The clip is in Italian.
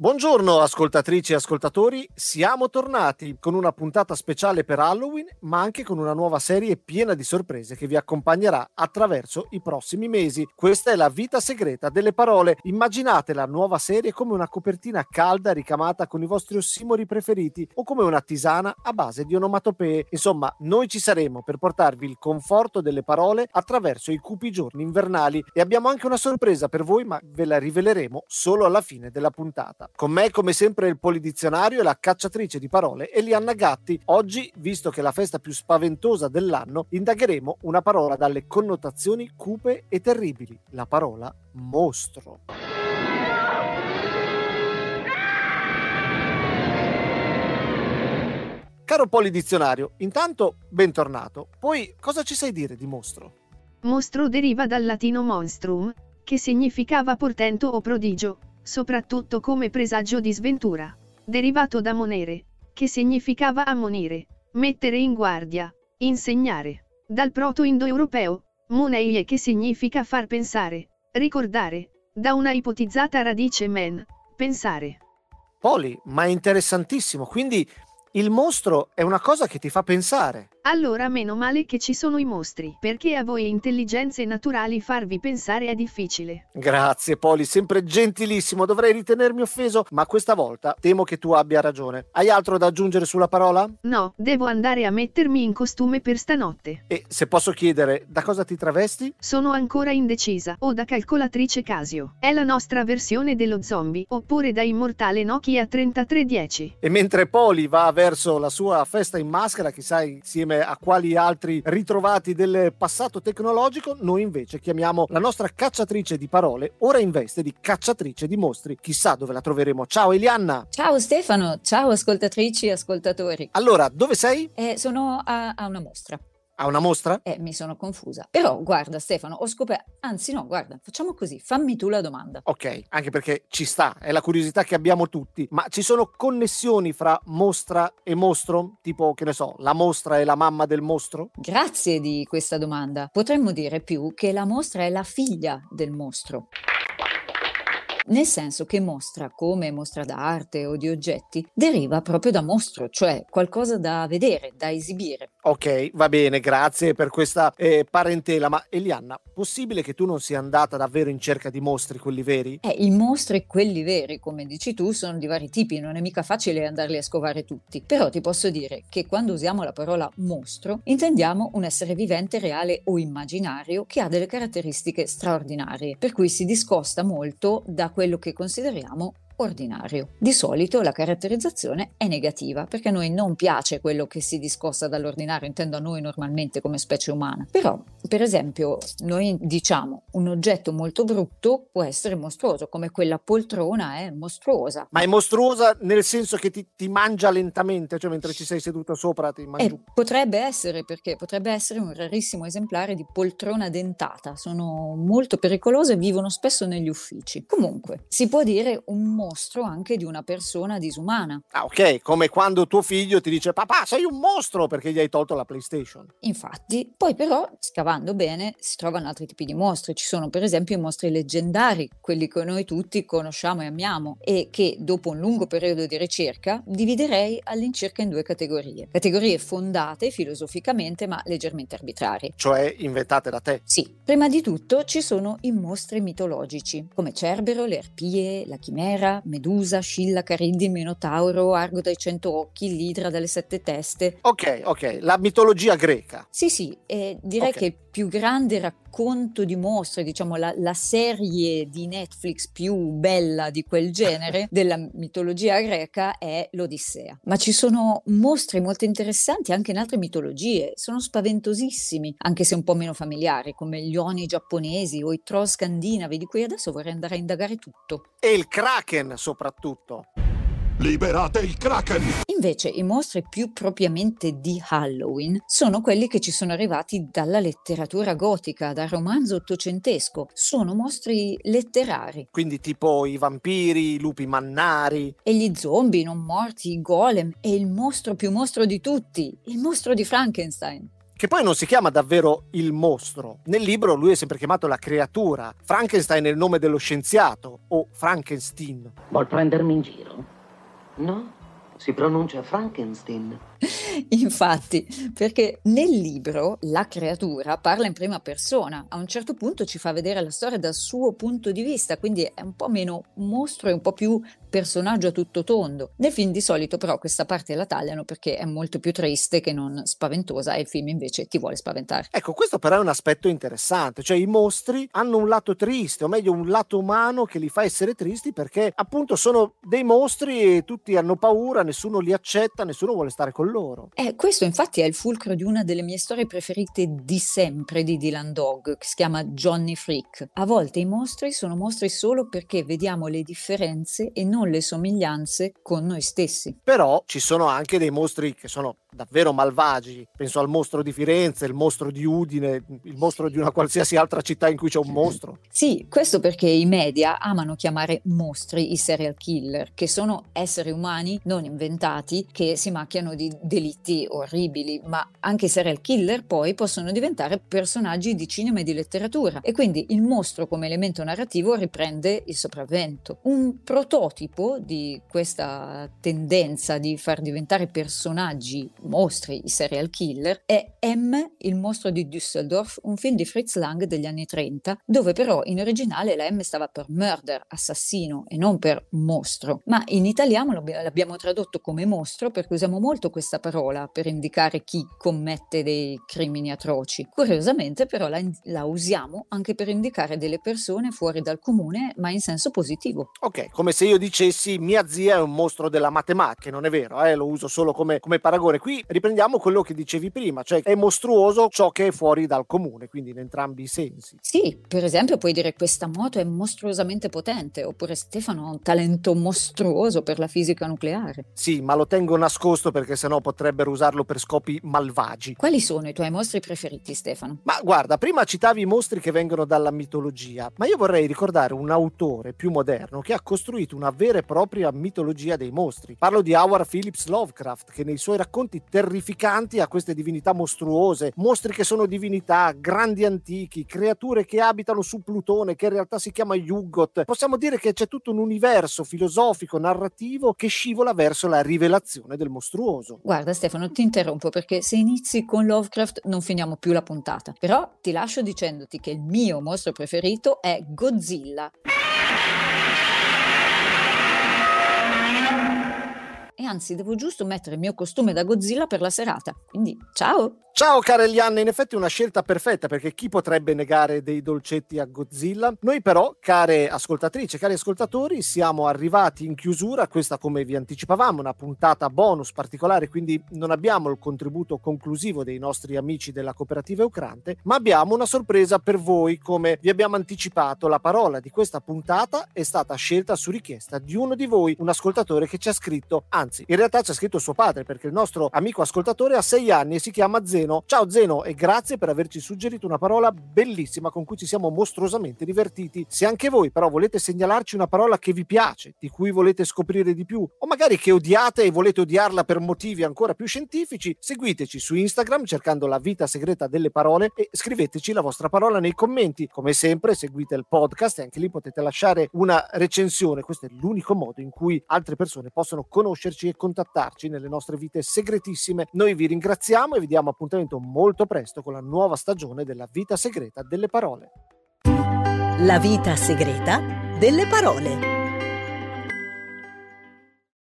Buongiorno ascoltatrici e ascoltatori, siamo tornati con una puntata speciale per Halloween, ma anche con una nuova serie piena di sorprese che vi accompagnerà attraverso i prossimi mesi. Questa è la vita segreta delle parole. Immaginate la nuova serie come una copertina calda ricamata con i vostri ossimori preferiti o come una tisana a base di onomatopee. Insomma, noi ci saremo per portarvi il conforto delle parole attraverso i cupi giorni invernali e abbiamo anche una sorpresa per voi, ma ve la riveleremo solo alla fine della puntata. Con me, come sempre, il polidizionario e la cacciatrice di parole Elianna Gatti. Oggi, visto che è la festa più spaventosa dell'anno, indagheremo una parola dalle connotazioni cupe e terribili, la parola mostro. Caro polidizionario, intanto bentornato. Poi cosa ci sai dire di mostro? Mostro deriva dal latino monstrum, che significava portento o prodigio, soprattutto come presagio di sventura, derivato da monere, che significava ammonire, mettere in guardia, insegnare, dal proto-indoeuropeo, moneie che significa far pensare, ricordare, da una ipotizzata radice men, pensare. Poli, ma è interessantissimo, quindi il mostro è una cosa che ti fa pensare. Allora meno male che ci sono i mostri, perché a voi intelligenze naturali farvi pensare è difficile. Grazie Poli, sempre gentilissimo, dovrei ritenermi offeso, ma questa volta temo che tu abbia ragione. Hai altro da aggiungere sulla parola? No, devo andare a mettermi in costume per stanotte. E se posso chiedere, da cosa ti travesti? Sono ancora indecisa, o da calcolatrice Casio. È la nostra versione dello zombie, oppure da immortale Nokia 3310. E mentre Poli va verso la sua festa in maschera, chissà insieme insieme a quali altri ritrovati del passato tecnologico, noi invece chiamiamo la nostra cacciatrice di parole, ora in veste di cacciatrice di mostri. Chissà dove la troveremo. Ciao Elianna! Ciao Stefano, ciao ascoltatrici e ascoltatori. Allora, dove sei? Eh, sono a, a una mostra. A una mostra? Eh, mi sono confusa. Però guarda Stefano, ho scoperto, anzi no, guarda, facciamo così, fammi tu la domanda. Ok, anche perché ci sta, è la curiosità che abbiamo tutti, ma ci sono connessioni fra mostra e mostro? Tipo, che ne so, la mostra è la mamma del mostro? Grazie di questa domanda. Potremmo dire più che la mostra è la figlia del mostro nel senso che mostra, come mostra d'arte o di oggetti, deriva proprio da mostro, cioè qualcosa da vedere, da esibire. Ok, va bene, grazie per questa eh, parentela, ma Elianna, possibile che tu non sia andata davvero in cerca di mostri, quelli veri? Eh, i mostri, quelli veri, come dici tu, sono di vari tipi, non è mica facile andarli a scovare tutti, però ti posso dire che quando usiamo la parola mostro, intendiamo un essere vivente reale o immaginario che ha delle caratteristiche straordinarie, per cui si discosta molto da quello che consideriamo ordinario. Di solito la caratterizzazione è negativa perché a noi non piace quello che si discosta dall'ordinario, intendo a noi normalmente come specie umana. Però, per esempio, noi diciamo un oggetto molto brutto può essere mostruoso, come quella poltrona è mostruosa. Ma è mostruosa nel senso che ti, ti mangia lentamente, cioè mentre ci sei seduto sopra ti mangia. Eh, potrebbe essere perché potrebbe essere un rarissimo esemplare di poltrona dentata. Sono molto pericolose e vivono spesso negli uffici. Comunque, si può dire un mostro mostro anche di una persona disumana. Ah, ok, come quando tuo figlio ti dice papà sei un mostro perché gli hai tolto la PlayStation. Infatti, poi però, scavando bene, si trovano altri tipi di mostri. Ci sono per esempio i mostri leggendari, quelli che noi tutti conosciamo e amiamo e che dopo un lungo periodo di ricerca dividerei all'incirca in due categorie. Categorie fondate filosoficamente ma leggermente arbitrarie. Cioè inventate da te? Sì. Prima di tutto ci sono i mostri mitologici, come Cerbero, le arpie, la chimera, Medusa, Scilla, Cariddi, Minotauro, Argo dai cento occhi, l'Idra dalle sette teste. Ok, ok, la mitologia greca. Sì, sì, e direi okay. che più grande racconto di mostri, diciamo la, la, serie di Netflix più bella di quel genere della mitologia greca è l'Odissea. Ma ci sono mostri molto interessanti anche in altre mitologie, sono spaventosissimi, anche se un po' meno familiari, come gli oni giapponesi o i troll scandinavi, di cui adesso vorrei andare a indagare tutto. E il Kraken soprattutto. Liberate il Kraken! Invece i mostri più propriamente di Halloween sono quelli che ci sono arrivati dalla letteratura gotica, dal romanzo ottocentesco. Sono mostri letterari. Quindi tipo i vampiri, i lupi mannari. E gli zombie non morti, i golem e il mostro più mostro di tutti, il mostro di Frankenstein che poi non si chiama davvero il mostro. Nel libro lui è sempre chiamato la creatura. Frankenstein è il nome dello scienziato o Frankenstein. Vuol prendermi in giro? No, si pronuncia Frankenstein. Infatti, perché nel libro la creatura parla in prima persona, a un certo punto ci fa vedere la storia dal suo punto di vista, quindi è un po' meno mostro e un po' più personaggio a tutto tondo. Nel film di solito però questa parte la tagliano perché è molto più triste che non spaventosa e il film invece ti vuole spaventare. Ecco, questo però è un aspetto interessante, cioè i mostri hanno un lato triste, o meglio un lato umano che li fa essere tristi perché appunto sono dei mostri e tutti hanno paura, nessuno li accetta, nessuno vuole stare con loro. Eh, questo infatti è il fulcro di una delle mie storie preferite di sempre di Dylan Dog, che si chiama Johnny Freak. A volte i mostri sono mostri solo perché vediamo le differenze e non le somiglianze con noi stessi. Però ci sono anche dei mostri che sono davvero malvagi. Penso al mostro di Firenze, il mostro di Udine, il mostro di una qualsiasi altra città in cui c'è un mostro. Sì, questo perché i media amano chiamare mostri i serial killer, che sono esseri umani non inventati che si macchiano di delitti orribili, ma anche i serial killer poi possono diventare personaggi di cinema e di letteratura e quindi il mostro come elemento narrativo riprende il sopravvento. Un prototipo di questa tendenza di far diventare personaggi mostri, i serial killer, è M, il mostro di Düsseldorf, un film di Fritz Lang degli anni 30, dove però in originale la M stava per murder, assassino, e non per mostro. Ma in italiano l'abbiamo tradotto come mostro perché usiamo molto questa parola per indicare chi commette dei crimini atroci. Curiosamente però la, la usiamo anche per indicare delle persone fuori dal comune, ma in senso positivo. Ok, come se io dicessi mia zia è un mostro della matematica, non è vero, eh? lo uso solo come, come paragone. Qui qui riprendiamo quello che dicevi prima, cioè è mostruoso ciò che è fuori dal comune, quindi in entrambi i sensi. Sì, per esempio puoi dire questa moto è mostruosamente potente, oppure Stefano ha un talento mostruoso per la fisica nucleare. Sì, ma lo tengo nascosto perché sennò potrebbero usarlo per scopi malvagi. Quali sono i tuoi mostri preferiti, Stefano? Ma guarda, prima citavi i mostri che vengono dalla mitologia, ma io vorrei ricordare un autore più moderno che ha costruito una vera e propria mitologia dei mostri. Parlo di Howard Phillips Lovecraft, che nei suoi racconti terrificanti a queste divinità mostruose, mostri che sono divinità, grandi antichi, creature che abitano su Plutone, che in realtà si chiama Yugot. Possiamo dire che c'è tutto un universo filosofico, narrativo che scivola verso la rivelazione del mostruoso. Guarda Stefano, ti interrompo perché se inizi con Lovecraft non finiamo più la puntata. Però ti lascio dicendoti che il mio mostro preferito è Godzilla. E anzi devo giusto mettere il mio costume da Godzilla per la serata. Quindi ciao! Ciao cara Elianna, in effetti è una scelta perfetta perché chi potrebbe negare dei dolcetti a Godzilla? Noi però, care ascoltatrici, cari ascoltatori, siamo arrivati in chiusura, questa come vi anticipavamo, una puntata bonus particolare, quindi non abbiamo il contributo conclusivo dei nostri amici della cooperativa Eucrante, ma abbiamo una sorpresa per voi, come vi abbiamo anticipato, la parola di questa puntata è stata scelta su richiesta di uno di voi, un ascoltatore che ci ha scritto, anzi in realtà ha scritto suo padre perché il nostro amico ascoltatore ha sei anni e si chiama Zeno. Ciao Zeno e grazie per averci suggerito una parola bellissima con cui ci siamo mostruosamente divertiti. Se anche voi però volete segnalarci una parola che vi piace, di cui volete scoprire di più, o magari che odiate e volete odiarla per motivi ancora più scientifici, seguiteci su Instagram cercando la vita segreta delle parole e scriveteci la vostra parola nei commenti. Come sempre seguite il podcast e anche lì potete lasciare una recensione. Questo è l'unico modo in cui altre persone possono conoscerci e contattarci nelle nostre vite segretissime. Noi vi ringraziamo e vi diamo appuntamento molto presto con la nuova stagione della vita segreta delle parole. La vita segreta delle parole.